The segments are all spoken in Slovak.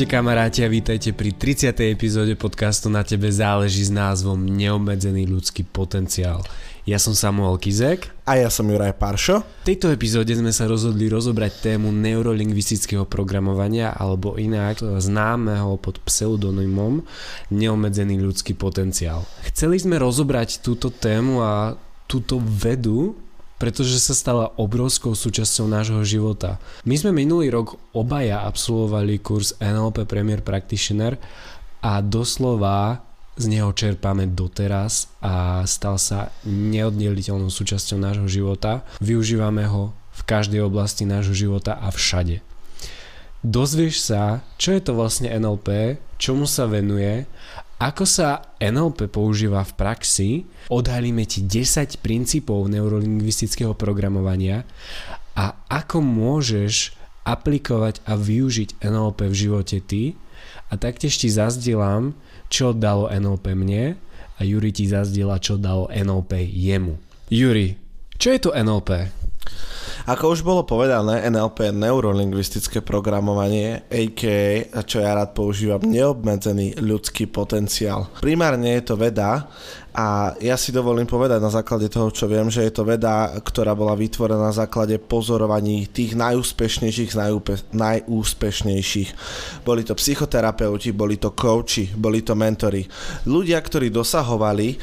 Ahojte kamaráti a vítajte pri 30. epizóde podcastu Na tebe záleží s názvom Neobmedzený ľudský potenciál. Ja som Samuel Kizek. A ja som Juraj Paršo. V tejto epizóde sme sa rozhodli rozobrať tému neurolingvistického programovania alebo inak známeho pod pseudonymom Neobmedzený ľudský potenciál. Chceli sme rozobrať túto tému a túto vedu pretože sa stala obrovskou súčasťou nášho života. My sme minulý rok obaja absolvovali kurz NLP Premier Practitioner a doslova z neho čerpáme doteraz a stal sa neoddeliteľnou súčasťou nášho života. Využívame ho v každej oblasti nášho života a všade. Dozvieš sa, čo je to vlastne NLP, čomu sa venuje ako sa NLP používa v praxi, odhalíme ti 10 princípov neurolingvistického programovania a ako môžeš aplikovať a využiť NLP v živote ty a taktiež ti zazdielam, čo dalo NLP mne a Juri ti zazdiela, čo dalo NLP jemu. Juri, čo je to NLP? Ako už bolo povedané, NLP je neurolingvistické programovanie, a.k.a. čo ja rád používam, neobmedzený ľudský potenciál. Primárne je to veda a ja si dovolím povedať na základe toho, čo viem, že je to veda, ktorá bola vytvorená na základe pozorovaní tých najúspešnejších najúpe- najúspešnejších. Boli to psychoterapeuti, boli to coachi, boli to mentory. Ľudia, ktorí dosahovali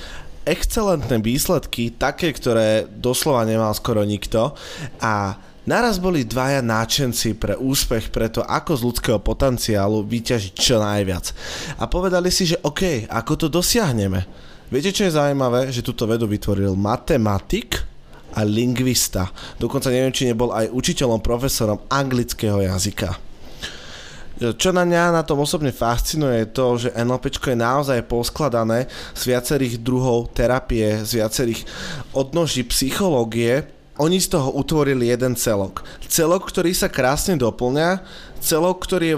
excelentné výsledky, také, ktoré doslova nemal skoro nikto a naraz boli dvaja náčenci pre úspech, pre to, ako z ľudského potenciálu vyťažiť čo najviac. A povedali si, že OK, ako to dosiahneme? Viete, čo je zaujímavé? Že túto vedu vytvoril matematik a lingvista. Dokonca neviem, či nebol aj učiteľom, profesorom anglického jazyka. Čo na mňa na tom osobne fascinuje je to, že NLP je naozaj poskladané z viacerých druhov terapie, z viacerých odnoží psychológie. Oni z toho utvorili jeden celok. Celok, ktorý sa krásne doplňa, celok, ktorý je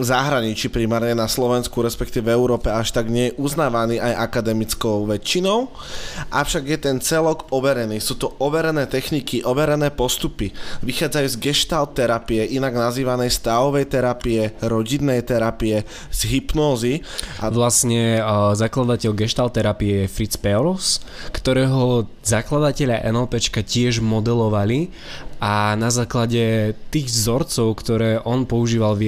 zahraničí primárne na Slovensku, respektíve Európe až tak nie uznávaný aj akademickou väčšinou, avšak je ten celok overený. Sú to overené techniky, overené postupy. Vychádzajú z gestalt terapie, inak nazývanej stavovej terapie, rodinnej terapie, z hypnózy. A vlastne uh, zakladateľ gestalt terapie je Fritz Perls, ktorého zakladatelia NLPčka tiež modelovali a na základe tých vzorcov, ktoré on používal v,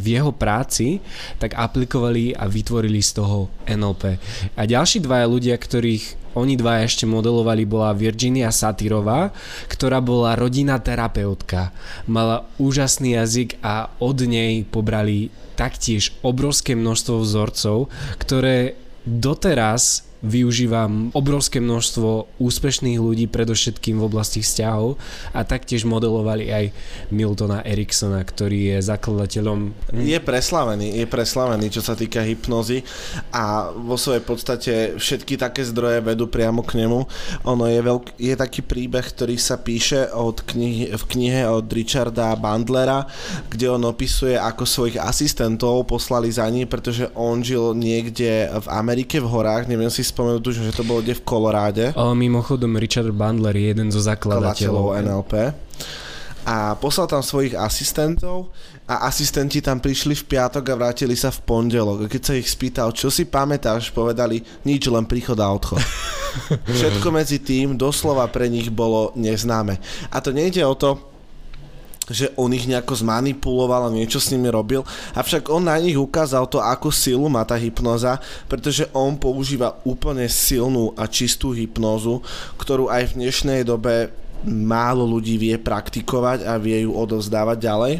v jeho práci, tak aplikovali a vytvorili z toho NLP. A ďalší dvaja ľudia, ktorých oni dva ešte modelovali, bola Virginia Satyrová, ktorá bola rodinná terapeutka. Mala úžasný jazyk a od nej pobrali taktiež obrovské množstvo vzorcov, ktoré doteraz využívam obrovské množstvo úspešných ľudí, predovšetkým v oblasti vzťahov a taktiež modelovali aj Miltona Eriksona, ktorý je zakladateľom... Je preslavený, je preslavený, čo sa týka hypnozy a vo svojej podstate všetky také zdroje vedú priamo k nemu. Ono je, veľk, je taký príbeh, ktorý sa píše od knihy, v knihe od Richarda Bandlera, kde on opisuje, ako svojich asistentov poslali za ním, pretože on žil niekde v Amerike v horách, neviem si spomenúť, tuším, že to bolo kde v Koloráde. O, mimochodom Richard Bandler je jeden zo zakladateľov NLP. A poslal tam svojich asistentov a asistenti tam prišli v piatok a vrátili sa v pondelok. Keď sa ich spýtal, čo si pamätáš, povedali nič, len príchod a odchod. Všetko medzi tým doslova pre nich bolo neznáme. A to nejde o to, že on ich nejako zmanipuloval a niečo s nimi robil, avšak on na nich ukázal to, ako silu má tá hypnoza, pretože on používa úplne silnú a čistú hypnozu, ktorú aj v dnešnej dobe málo ľudí vie praktikovať a vie ju odovzdávať ďalej.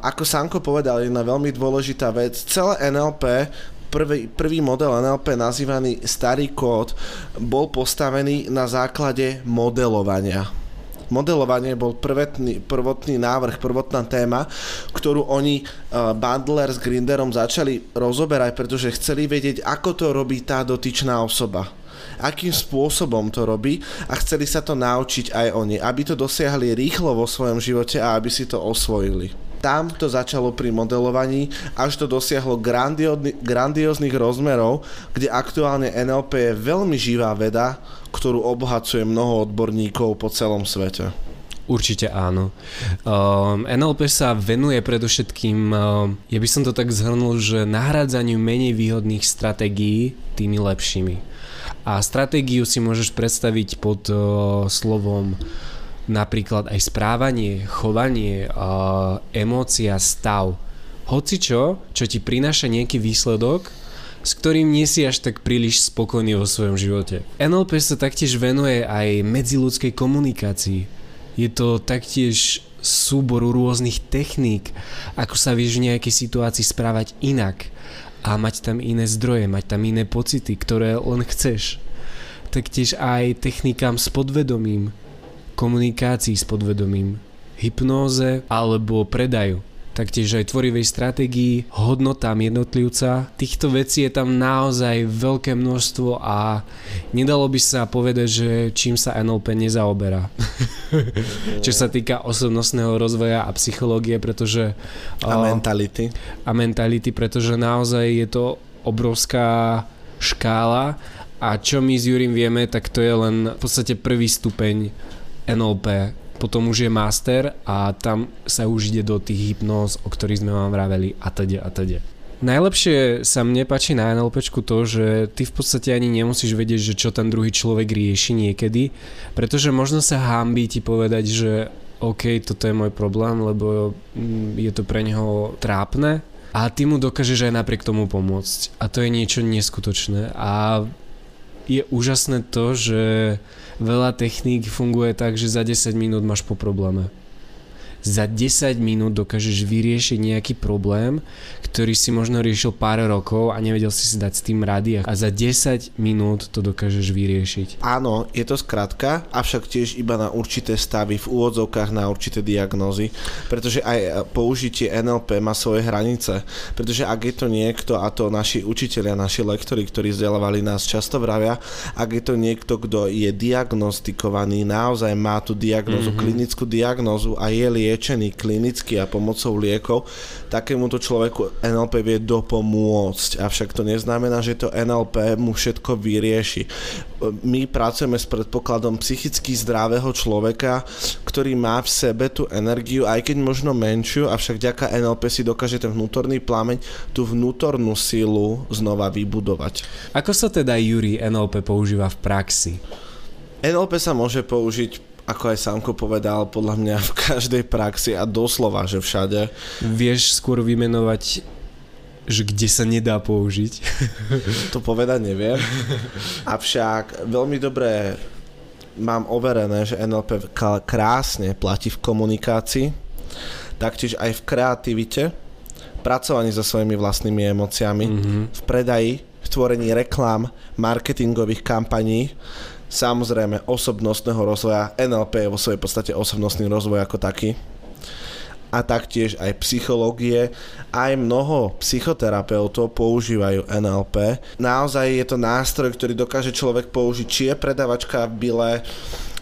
Ako Sanko povedal, jedna veľmi dôležitá vec, celé NLP prvý, prvý model NLP nazývaný starý kód bol postavený na základe modelovania modelovanie bol prvotný, prvotný návrh, prvotná téma, ktorú oni uh, Bandler s Grinderom začali rozoberať, pretože chceli vedieť, ako to robí tá dotyčná osoba akým spôsobom to robí a chceli sa to naučiť aj oni, aby to dosiahli rýchlo vo svojom živote a aby si to osvojili. Tam to začalo pri modelovaní, až to dosiahlo grandióznych rozmerov, kde aktuálne NLP je veľmi živá veda, ktorú obohacuje mnoho odborníkov po celom svete. Určite áno. Um, NLP sa venuje predovšetkým, um, ja by som to tak zhrnul, že nahrádzaniu menej výhodných stratégií tými lepšími. A stratégiu si môžeš predstaviť pod uh, slovom napríklad aj správanie, chovanie, uh, emócia, stav. Hoci čo, čo ti prináša nejaký výsledok, s ktorým nie si až tak príliš spokojný vo svojom živote. NLP sa taktiež venuje aj medziludskej komunikácii je to taktiež súbor rôznych techník, ako sa vieš v nejakej situácii správať inak a mať tam iné zdroje, mať tam iné pocity, ktoré len chceš. Taktiež aj technikám s podvedomím, komunikácii s podvedomím, hypnóze alebo predaju taktiež aj tvorivej stratégii, hodnotám jednotlivca. Týchto vecí je tam naozaj veľké množstvo a nedalo by sa povedať, že čím sa NLP nezaoberá. Čo sa týka osobnostného rozvoja a psychológie, pretože... A mentality. A mentality, pretože naozaj je to obrovská škála a čo my s Jurim vieme, tak to je len v podstate prvý stupeň NLP potom už je master a tam sa už ide do tých hypnóz, o ktorých sme vám vraveli a teda a teda. Najlepšie sa mne páči na NLP to, že ty v podstate ani nemusíš vedieť, že čo ten druhý človek rieši niekedy, pretože možno sa hámbí ti povedať, že OK, toto je môj problém, lebo mm, je to pre neho trápne a ty mu dokážeš aj napriek tomu pomôcť. A to je niečo neskutočné a je úžasné to, že veľa techník funguje tak, že za 10 minút máš po probléme za 10 minút dokážeš vyriešiť nejaký problém, ktorý si možno riešil pár rokov a nevedel si si dať s tým rady a za 10 minút to dokážeš vyriešiť. Áno, je to skratka, avšak tiež iba na určité stavy, v úvodzovkách na určité diagnózy, pretože aj použitie NLP má svoje hranice, pretože ak je to niekto, a to naši učiteľia, naši lektori, ktorí vzdelávali nás často vravia, ak je to niekto, kto je diagnostikovaný, naozaj má tú diagnózu, mm-hmm. klinickú diagnózu a je liek liečený klinicky a pomocou liekov, takémuto človeku NLP vie dopomôcť. Avšak to neznamená, že to NLP mu všetko vyrieši. My pracujeme s predpokladom psychicky zdravého človeka, ktorý má v sebe tú energiu, aj keď možno menšiu, avšak ďaká NLP si dokáže ten vnútorný plameň, tú vnútornú silu znova vybudovať. Ako sa teda Juri NLP používa v praxi? NLP sa môže použiť ako aj Samko povedal, podľa mňa v každej praxi a doslova, že všade. Vieš skôr vymenovať že kde sa nedá použiť? To povedať neviem. Avšak veľmi dobré mám overené, že NLP krásne platí v komunikácii, taktiež aj v kreativite, pracovaní so svojimi vlastnými emóciami, mm-hmm. v predaji, tvorení reklám, marketingových kampaní, Samozrejme osobnostného rozvoja, NLP je vo svojej podstate osobnostný rozvoj ako taký a taktiež aj psychológie. Aj mnoho psychoterapeutov používajú NLP. Naozaj je to nástroj, ktorý dokáže človek použiť, či je predavačka v bile,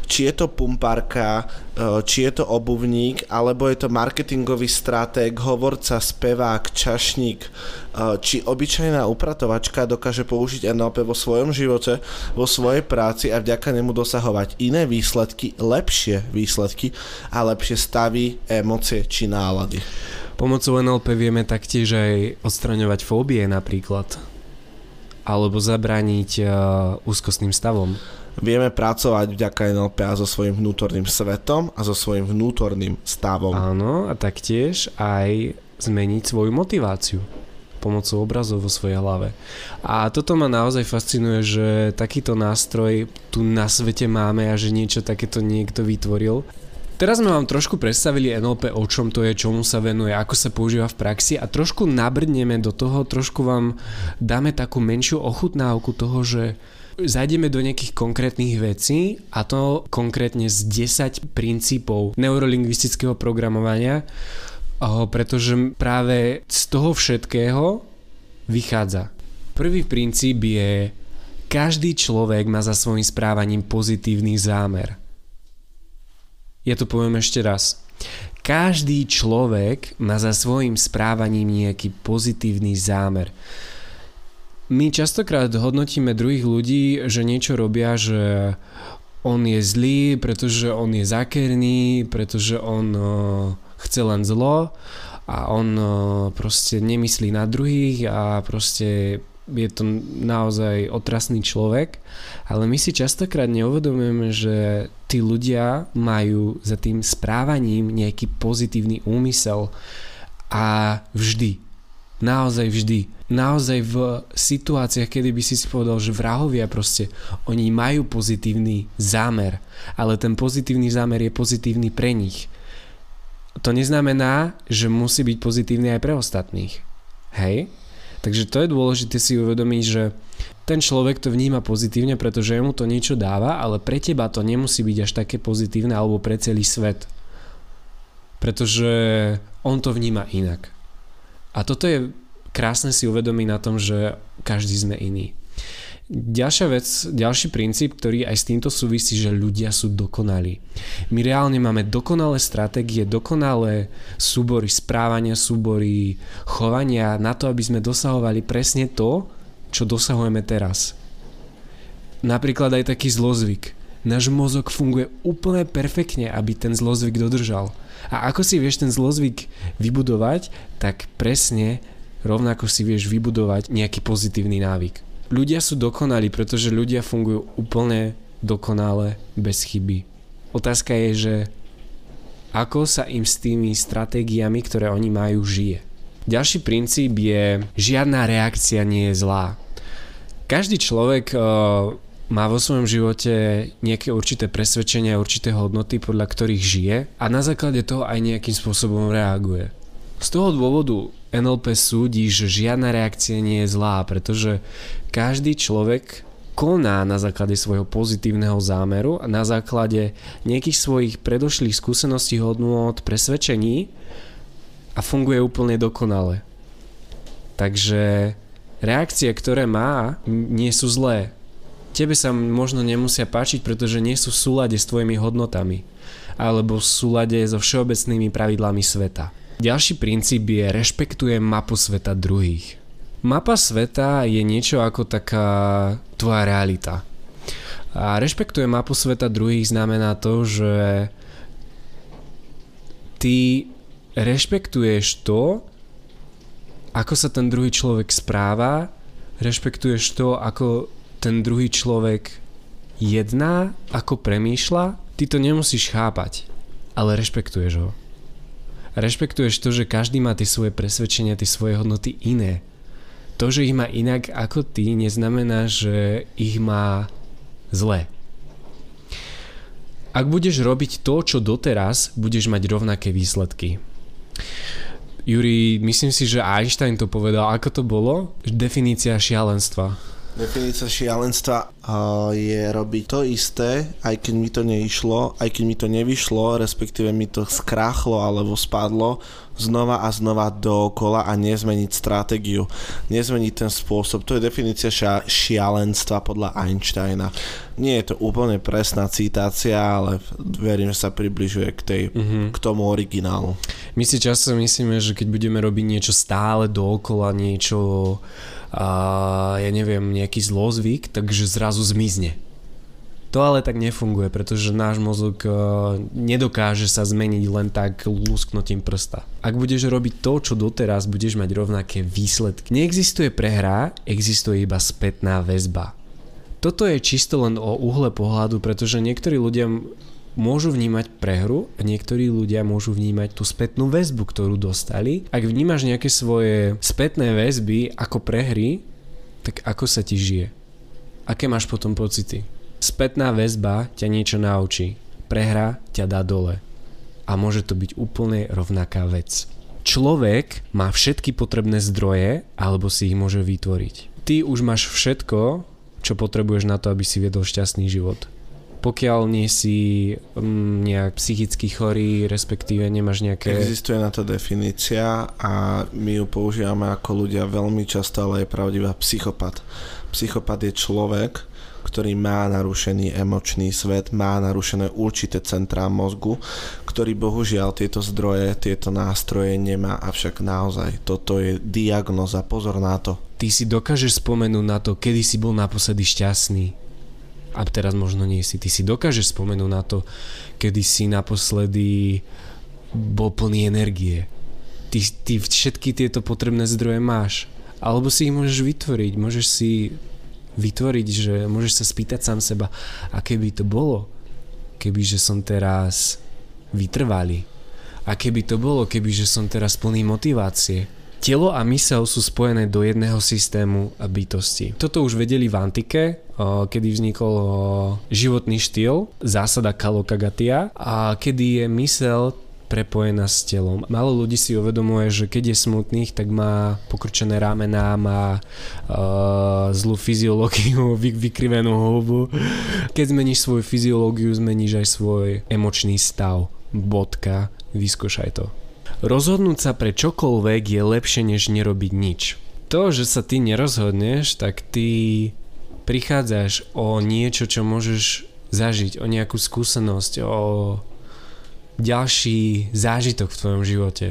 či je to pumpárka, e, či je to obuvník, alebo je to marketingový stratég, hovorca, spevák, čašník, e, či obyčajná upratovačka dokáže použiť NLP vo svojom živote, vo svojej práci a vďaka nemu dosahovať iné výsledky, lepšie výsledky a lepšie stavy, emócie či nálady. Pomocou NLP vieme taktiež aj odstraňovať fóbie napríklad alebo zabrániť uh, úzkostným stavom vieme pracovať vďaka NLP so svojím vnútorným svetom a so svojím vnútorným stavom. Áno, a taktiež aj zmeniť svoju motiváciu pomocou obrazov vo svojej hlave. A toto ma naozaj fascinuje, že takýto nástroj tu na svete máme a že niečo takéto niekto vytvoril. Teraz sme vám trošku predstavili NLP, o čom to je, čomu sa venuje, ako sa používa v praxi a trošku nabrdneme do toho, trošku vám dáme takú menšiu ochutnávku toho, že Zajdeme do nejakých konkrétnych vecí a to konkrétne z 10 princípov neurolingvistického programovania, pretože práve z toho všetkého vychádza. Prvý princíp je, každý človek má za svojím správaním pozitívny zámer. Ja to poviem ešte raz. Každý človek má za svojím správaním nejaký pozitívny zámer. My častokrát hodnotíme druhých ľudí, že niečo robia, že on je zlý, pretože on je zákerný, pretože on uh, chce len zlo a on uh, proste nemyslí na druhých a proste je to naozaj otrasný človek, ale my si častokrát neuvedomujeme, že tí ľudia majú za tým správaním nejaký pozitívny úmysel a vždy, naozaj vždy, naozaj v situáciách, kedy by si si povedal, že vrahovia proste, oni majú pozitívny zámer, ale ten pozitívny zámer je pozitívny pre nich. To neznamená, že musí byť pozitívny aj pre ostatných. Hej? Takže to je dôležité si uvedomiť, že ten človek to vníma pozitívne, pretože mu to niečo dáva, ale pre teba to nemusí byť až také pozitívne alebo pre celý svet. Pretože on to vníma inak. A toto je krásne si uvedomiť na tom, že každý sme iný. Ďalšia vec, ďalší princíp, ktorý aj s týmto súvisí, že ľudia sú dokonalí. My reálne máme dokonalé stratégie, dokonalé súbory správania, súbory chovania na to, aby sme dosahovali presne to, čo dosahujeme teraz. Napríklad aj taký zlozvyk. Náš mozog funguje úplne perfektne, aby ten zlozvyk dodržal. A ako si vieš ten zlozvyk vybudovať, tak presne rovnako si vieš vybudovať nejaký pozitívny návyk ľudia sú dokonali, pretože ľudia fungujú úplne dokonale, bez chyby. Otázka je, že ako sa im s tými stratégiami, ktoré oni majú, žije. Ďalší princíp je, žiadna reakcia nie je zlá. Každý človek uh, má vo svojom živote nejaké určité presvedčenia, určité hodnoty, podľa ktorých žije a na základe toho aj nejakým spôsobom reaguje. Z toho dôvodu NLP súdi, že žiadna reakcia nie je zlá, pretože každý človek koná na základe svojho pozitívneho zámeru a na základe nejakých svojich predošlých skúseností, hodnôt, presvedčení a funguje úplne dokonale. Takže reakcie, ktoré má, nie sú zlé. Tebe sa možno nemusia páčiť, pretože nie sú v súlade s tvojimi hodnotami alebo v súlade so všeobecnými pravidlami sveta. Ďalší princíp je rešpektujem mapu sveta druhých. Mapa sveta je niečo ako taká tvoja realita. A rešpektujem mapu sveta druhých znamená to, že ty rešpektuješ to, ako sa ten druhý človek správa, rešpektuješ to, ako ten druhý človek jedná, ako premýšľa, ty to nemusíš chápať, ale rešpektuješ ho rešpektuješ to, že každý má tie svoje presvedčenia, tie svoje hodnoty iné. To, že ich má inak ako ty, neznamená, že ich má zle. Ak budeš robiť to, čo doteraz, budeš mať rovnaké výsledky. Juri, myslím si, že Einstein to povedal. Ako to bolo? Definícia šialenstva. Definícia šialenstva je robiť to isté, aj keď mi to neišlo, aj keď mi to nevyšlo, respektíve mi to skráchlo alebo spadlo, znova a znova dookola a nezmeniť stratégiu, nezmeniť ten spôsob. To je definícia šia- šialenstva podľa Einsteina. Nie je to úplne presná citácia, ale verím, že sa približuje k, tej, mm-hmm. k tomu originálu. My si často myslíme, že keď budeme robiť niečo stále dookola, niečo a ja neviem, nejaký zlozvyk, takže zrazu zmizne. To ale tak nefunguje, pretože náš mozog uh, nedokáže sa zmeniť len tak lusknutím prsta. Ak budeš robiť to, čo doteraz, budeš mať rovnaké výsledky. Neexistuje prehra, existuje iba spätná väzba. Toto je čisto len o uhle pohľadu, pretože niektorí ľudia môžu vnímať prehru a niektorí ľudia môžu vnímať tú spätnú väzbu, ktorú dostali. Ak vnímaš nejaké svoje spätné väzby ako prehry, tak ako sa ti žije? Aké máš potom pocity? Spätná väzba ťa niečo naučí. Prehra ťa dá dole. A môže to byť úplne rovnaká vec. Človek má všetky potrebné zdroje, alebo si ich môže vytvoriť. Ty už máš všetko, čo potrebuješ na to, aby si viedol šťastný život pokiaľ nie si um, nejak psychicky chorý, respektíve nemáš nejaké... Existuje na to definícia a my ju používame ako ľudia veľmi často, ale je pravdivá psychopat. Psychopat je človek, ktorý má narušený emočný svet, má narušené určité centrá mozgu, ktorý bohužiaľ tieto zdroje, tieto nástroje nemá, avšak naozaj toto je diagnoza, pozor na to. Ty si dokážeš spomenúť na to, kedy si bol naposledy šťastný a teraz možno nie si. Ty si dokážeš spomenúť na to, kedy si naposledy bol plný energie. Ty, ty všetky tieto potrebné zdroje máš. Alebo si ich môžeš vytvoriť. Môžeš si vytvoriť, že môžeš sa spýtať sám seba, aké by to bolo, keby že som teraz vytrvalý. A keby to bolo, keby že som teraz plný motivácie. Telo a mysel sú spojené do jedného systému bytosti. Toto už vedeli v antike, kedy vznikol životný štýl, zásada Kalokagatia a kedy je mysel prepojená s telom. Málo ľudí si uvedomuje, že keď je smutných, tak má pokrčené ramená, má uh, zlú fyziológiu, vy, vykrivenú hubu. Keď zmeníš svoju fyziológiu, zmeníš aj svoj emočný stav. Bodka, vyskúšaj to. Rozhodnúť sa pre čokoľvek je lepšie, než nerobiť nič. To, že sa ty nerozhodneš, tak ty prichádzaš o niečo, čo môžeš zažiť, o nejakú skúsenosť, o ďalší zážitok v tvojom živote.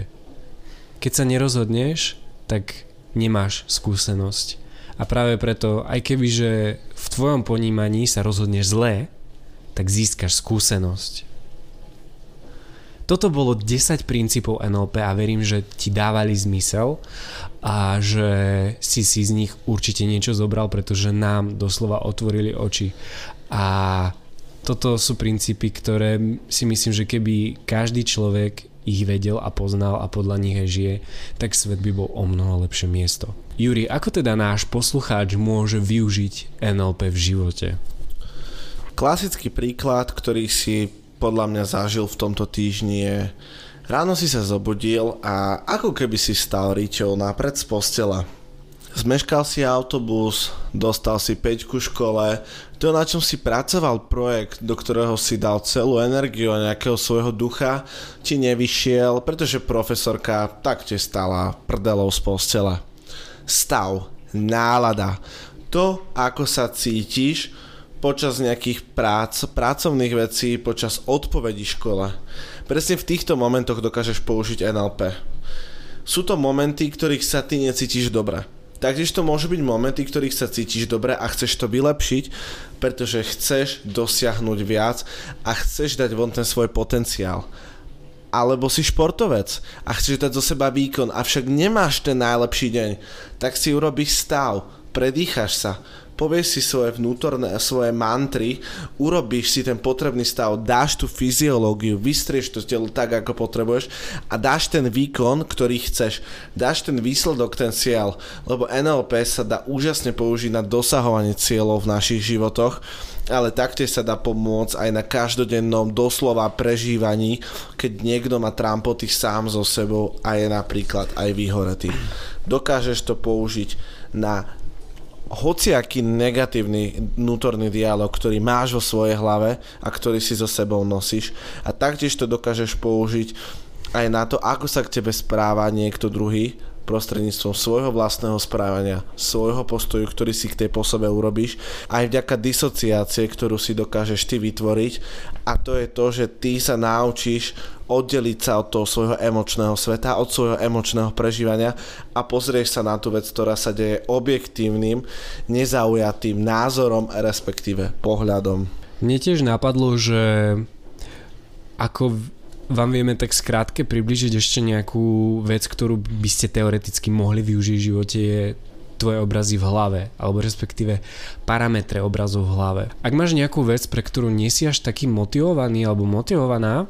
Keď sa nerozhodneš, tak nemáš skúsenosť. A práve preto, aj keby, že v tvojom ponímaní sa rozhodneš zlé, tak získaš skúsenosť. Toto bolo 10 princípov NLP a verím, že ti dávali zmysel a že si si z nich určite niečo zobral, pretože nám doslova otvorili oči. A toto sú princípy, ktoré si myslím, že keby každý človek ich vedel a poznal a podľa nich aj žije, tak svet by bol o mnoho lepšie miesto. Juri, ako teda náš poslucháč môže využiť NLP v živote? Klasický príklad, ktorý si podľa mňa zažil v tomto týždni je Ráno si sa zobudil a ako keby si stal ričou napred z postela Zmeškal si autobus, dostal si peťku v škole, to na čom si pracoval projekt, do ktorého si dal celú energiu a nejakého svojho ducha, ti nevyšiel, pretože profesorka tak te stala prdelou z postela. Stav, nálada, to ako sa cítiš počas nejakých prác, pracovných vecí, počas odpovedí škole. Presne v týchto momentoch dokážeš použiť NLP. Sú to momenty, ktorých sa ty necítiš dobre Taktiež to môžu byť momenty, ktorých sa cítiš dobre a chceš to vylepšiť, pretože chceš dosiahnuť viac a chceš dať von ten svoj potenciál. Alebo si športovec a chceš dať zo seba výkon, avšak nemáš ten najlepší deň, tak si urobíš stav, predýchaš sa, povieš si svoje vnútorné, svoje mantry, urobíš si ten potrebný stav, dáš tú fyziológiu, vystrieš to telo tak, ako potrebuješ a dáš ten výkon, ktorý chceš. Dáš ten výsledok, ten cieľ, lebo NLP sa dá úžasne použiť na dosahovanie cieľov v našich životoch ale taktiež sa dá pomôcť aj na každodennom doslova prežívaní, keď niekto má trampoty sám so sebou a je napríklad aj vyhoretý. Dokážeš to použiť na hociaký negatívny vnútorný dialog, ktorý máš vo svojej hlave a ktorý si so sebou nosíš a taktiež to dokážeš použiť aj na to, ako sa k tebe správa niekto druhý prostredníctvom svojho vlastného správania, svojho postoju, ktorý si k tej posobe urobíš, aj vďaka disociácie, ktorú si dokážeš ty vytvoriť a to je to, že ty sa naučíš oddeliť sa od toho svojho emočného sveta, od svojho emočného prežívania a pozrieš sa na tú vec, ktorá sa deje objektívnym, nezaujatým názorom, respektíve pohľadom. Mne tiež napadlo, že ako vám vieme tak skrátke približiť ešte nejakú vec, ktorú by ste teoreticky mohli využiť v živote, je tvoje obrazy v hlave, alebo respektíve parametre obrazov v hlave. Ak máš nejakú vec, pre ktorú nie si až taký motivovaný alebo motivovaná,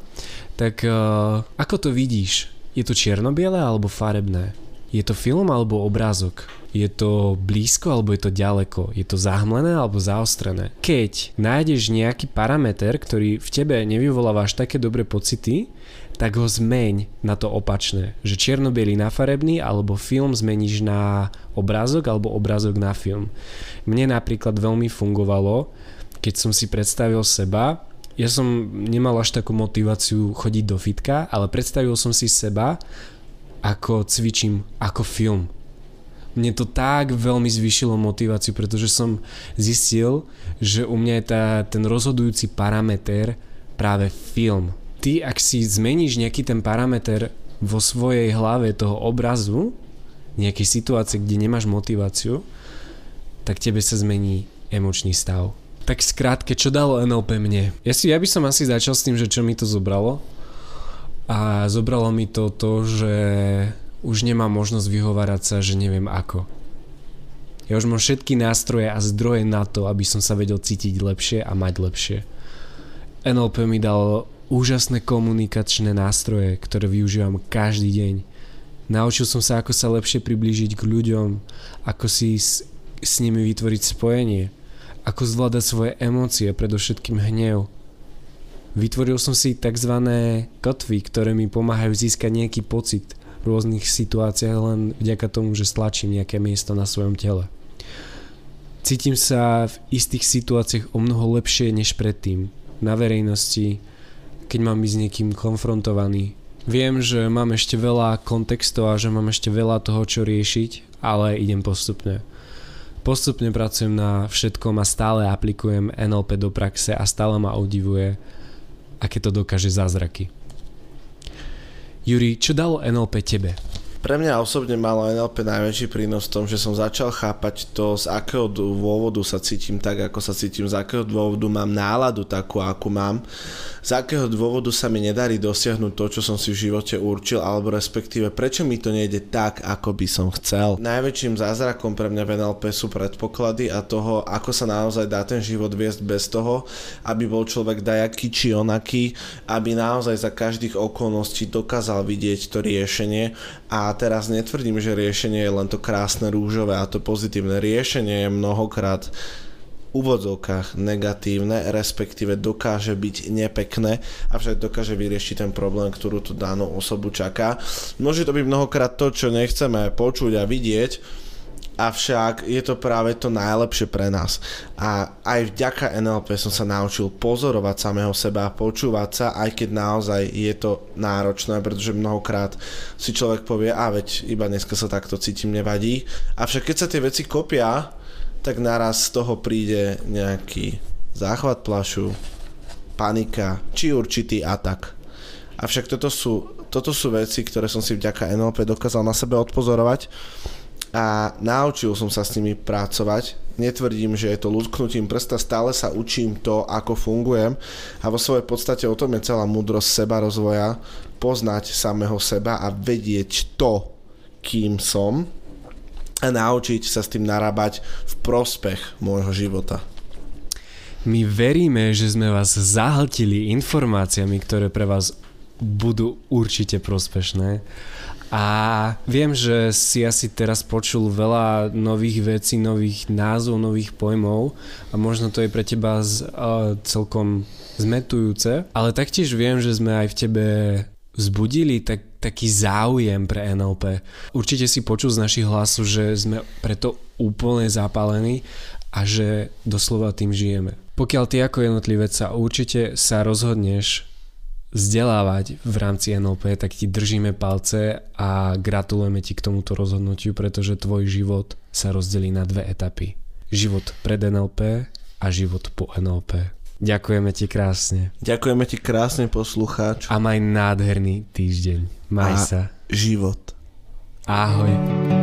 tak uh, ako to vidíš? Je to čierno-biele alebo farebné? Je to film alebo obrázok? Je to blízko alebo je to ďaleko? Je to zahmlené alebo zaostrené? Keď nájdeš nejaký parameter, ktorý v tebe nevyvoláva až také dobré pocity, tak ho zmeň na to opačné. Že čierno na farebný alebo film zmeníš na obrázok alebo obrázok na film. Mne napríklad veľmi fungovalo, keď som si predstavil seba, ja som nemal až takú motiváciu chodiť do fitka, ale predstavil som si seba, ako cvičím ako film. Mne to tak veľmi zvýšilo motiváciu, pretože som zistil, že u mňa je tá, ten rozhodujúci parameter práve film ty ak si zmeníš nejaký ten parameter vo svojej hlave toho obrazu, nejakej situácie, kde nemáš motiváciu, tak tebe sa zmení emočný stav. Tak skrátke, čo dalo NLP mne? Ja, si, ja by som asi začal s tým, že čo mi to zobralo. A zobralo mi to to, že už nemám možnosť vyhovárať sa, že neviem ako. Ja už mám všetky nástroje a zdroje na to, aby som sa vedel cítiť lepšie a mať lepšie. NLP mi dalo úžasné komunikačné nástroje, ktoré využívam každý deň. Naučil som sa, ako sa lepšie priblížiť k ľuďom, ako si s, s nimi vytvoriť spojenie, ako zvládať svoje emócie, predovšetkým hnev. Vytvoril som si tzv. kotvy, ktoré mi pomáhajú získať nejaký pocit rôznych situáciách len vďaka tomu, že stlačím nejaké miesto na svojom tele. Cítim sa v istých situáciách o mnoho lepšie než predtým. Na verejnosti, keď mám byť s niekým konfrontovaný. Viem, že mám ešte veľa kontextov a že mám ešte veľa toho, čo riešiť, ale idem postupne. Postupne pracujem na všetkom a stále aplikujem NLP do praxe a stále ma udivuje, aké to dokáže zázraky. Juri, čo dalo NLP tebe? Pre mňa osobne malo NLP najväčší prínos v tom, že som začal chápať to, z akého dôvodu sa cítim tak, ako sa cítim, z akého dôvodu mám náladu takú, akú mám, z akého dôvodu sa mi nedarí dosiahnuť to, čo som si v živote určil, alebo respektíve prečo mi to nejde tak, ako by som chcel. Najväčším zázrakom pre mňa v NLP sú predpoklady a toho, ako sa naozaj dá ten život viesť bez toho, aby bol človek dajaký či onaký, aby naozaj za každých okolností dokázal vidieť to riešenie a teraz netvrdím, že riešenie je len to krásne rúžové a to pozitívne. Riešenie je mnohokrát úvodzovkách negatívne, respektíve dokáže byť nepekné, avšak dokáže vyriešiť ten problém, ktorú tú danú osobu čaká. Môže to byť mnohokrát to, čo nechceme počuť a vidieť, avšak je to práve to najlepšie pre nás. A aj vďaka NLP som sa naučil pozorovať samého seba, počúvať sa, aj keď naozaj je to náročné, pretože mnohokrát si človek povie, a veď iba dneska sa takto cítim, nevadí. Avšak keď sa tie veci kopia, tak naraz z toho príde nejaký záchvat plašu, panika, či určitý atak. Avšak toto sú, toto sú veci, ktoré som si vďaka NLP dokázal na sebe odpozorovať a naučil som sa s nimi pracovať. Netvrdím, že je to lusknutím prsta, stále sa učím to, ako fungujem a vo svojej podstate o tom je celá múdrosť seba rozvoja, poznať samého seba a vedieť to, kým som a naučiť sa s tým narábať v prospech môjho života. My veríme, že sme vás zahltili informáciami, ktoré pre vás budú určite prospešné a viem, že si asi teraz počul veľa nových vecí, nových názov, nových pojmov a možno to je pre teba z, uh, celkom zmetujúce, ale taktiež viem, že sme aj v tebe vzbudili tak, taký záujem pre NLP. Určite si počul z našich hlasov, že sme preto úplne zapálení a že doslova tým žijeme. Pokiaľ ty ako jednotlivec sa určite sa rozhodneš vzdelávať v rámci NLP, tak ti držíme palce a gratulujeme ti k tomuto rozhodnutiu, pretože tvoj život sa rozdelí na dve etapy. Život pred NLP a život po NLP. Ďakujeme ti krásne. Ďakujeme ti krásne poslucháč. A maj nádherný týždeň. Maj a sa. život. Ahoj.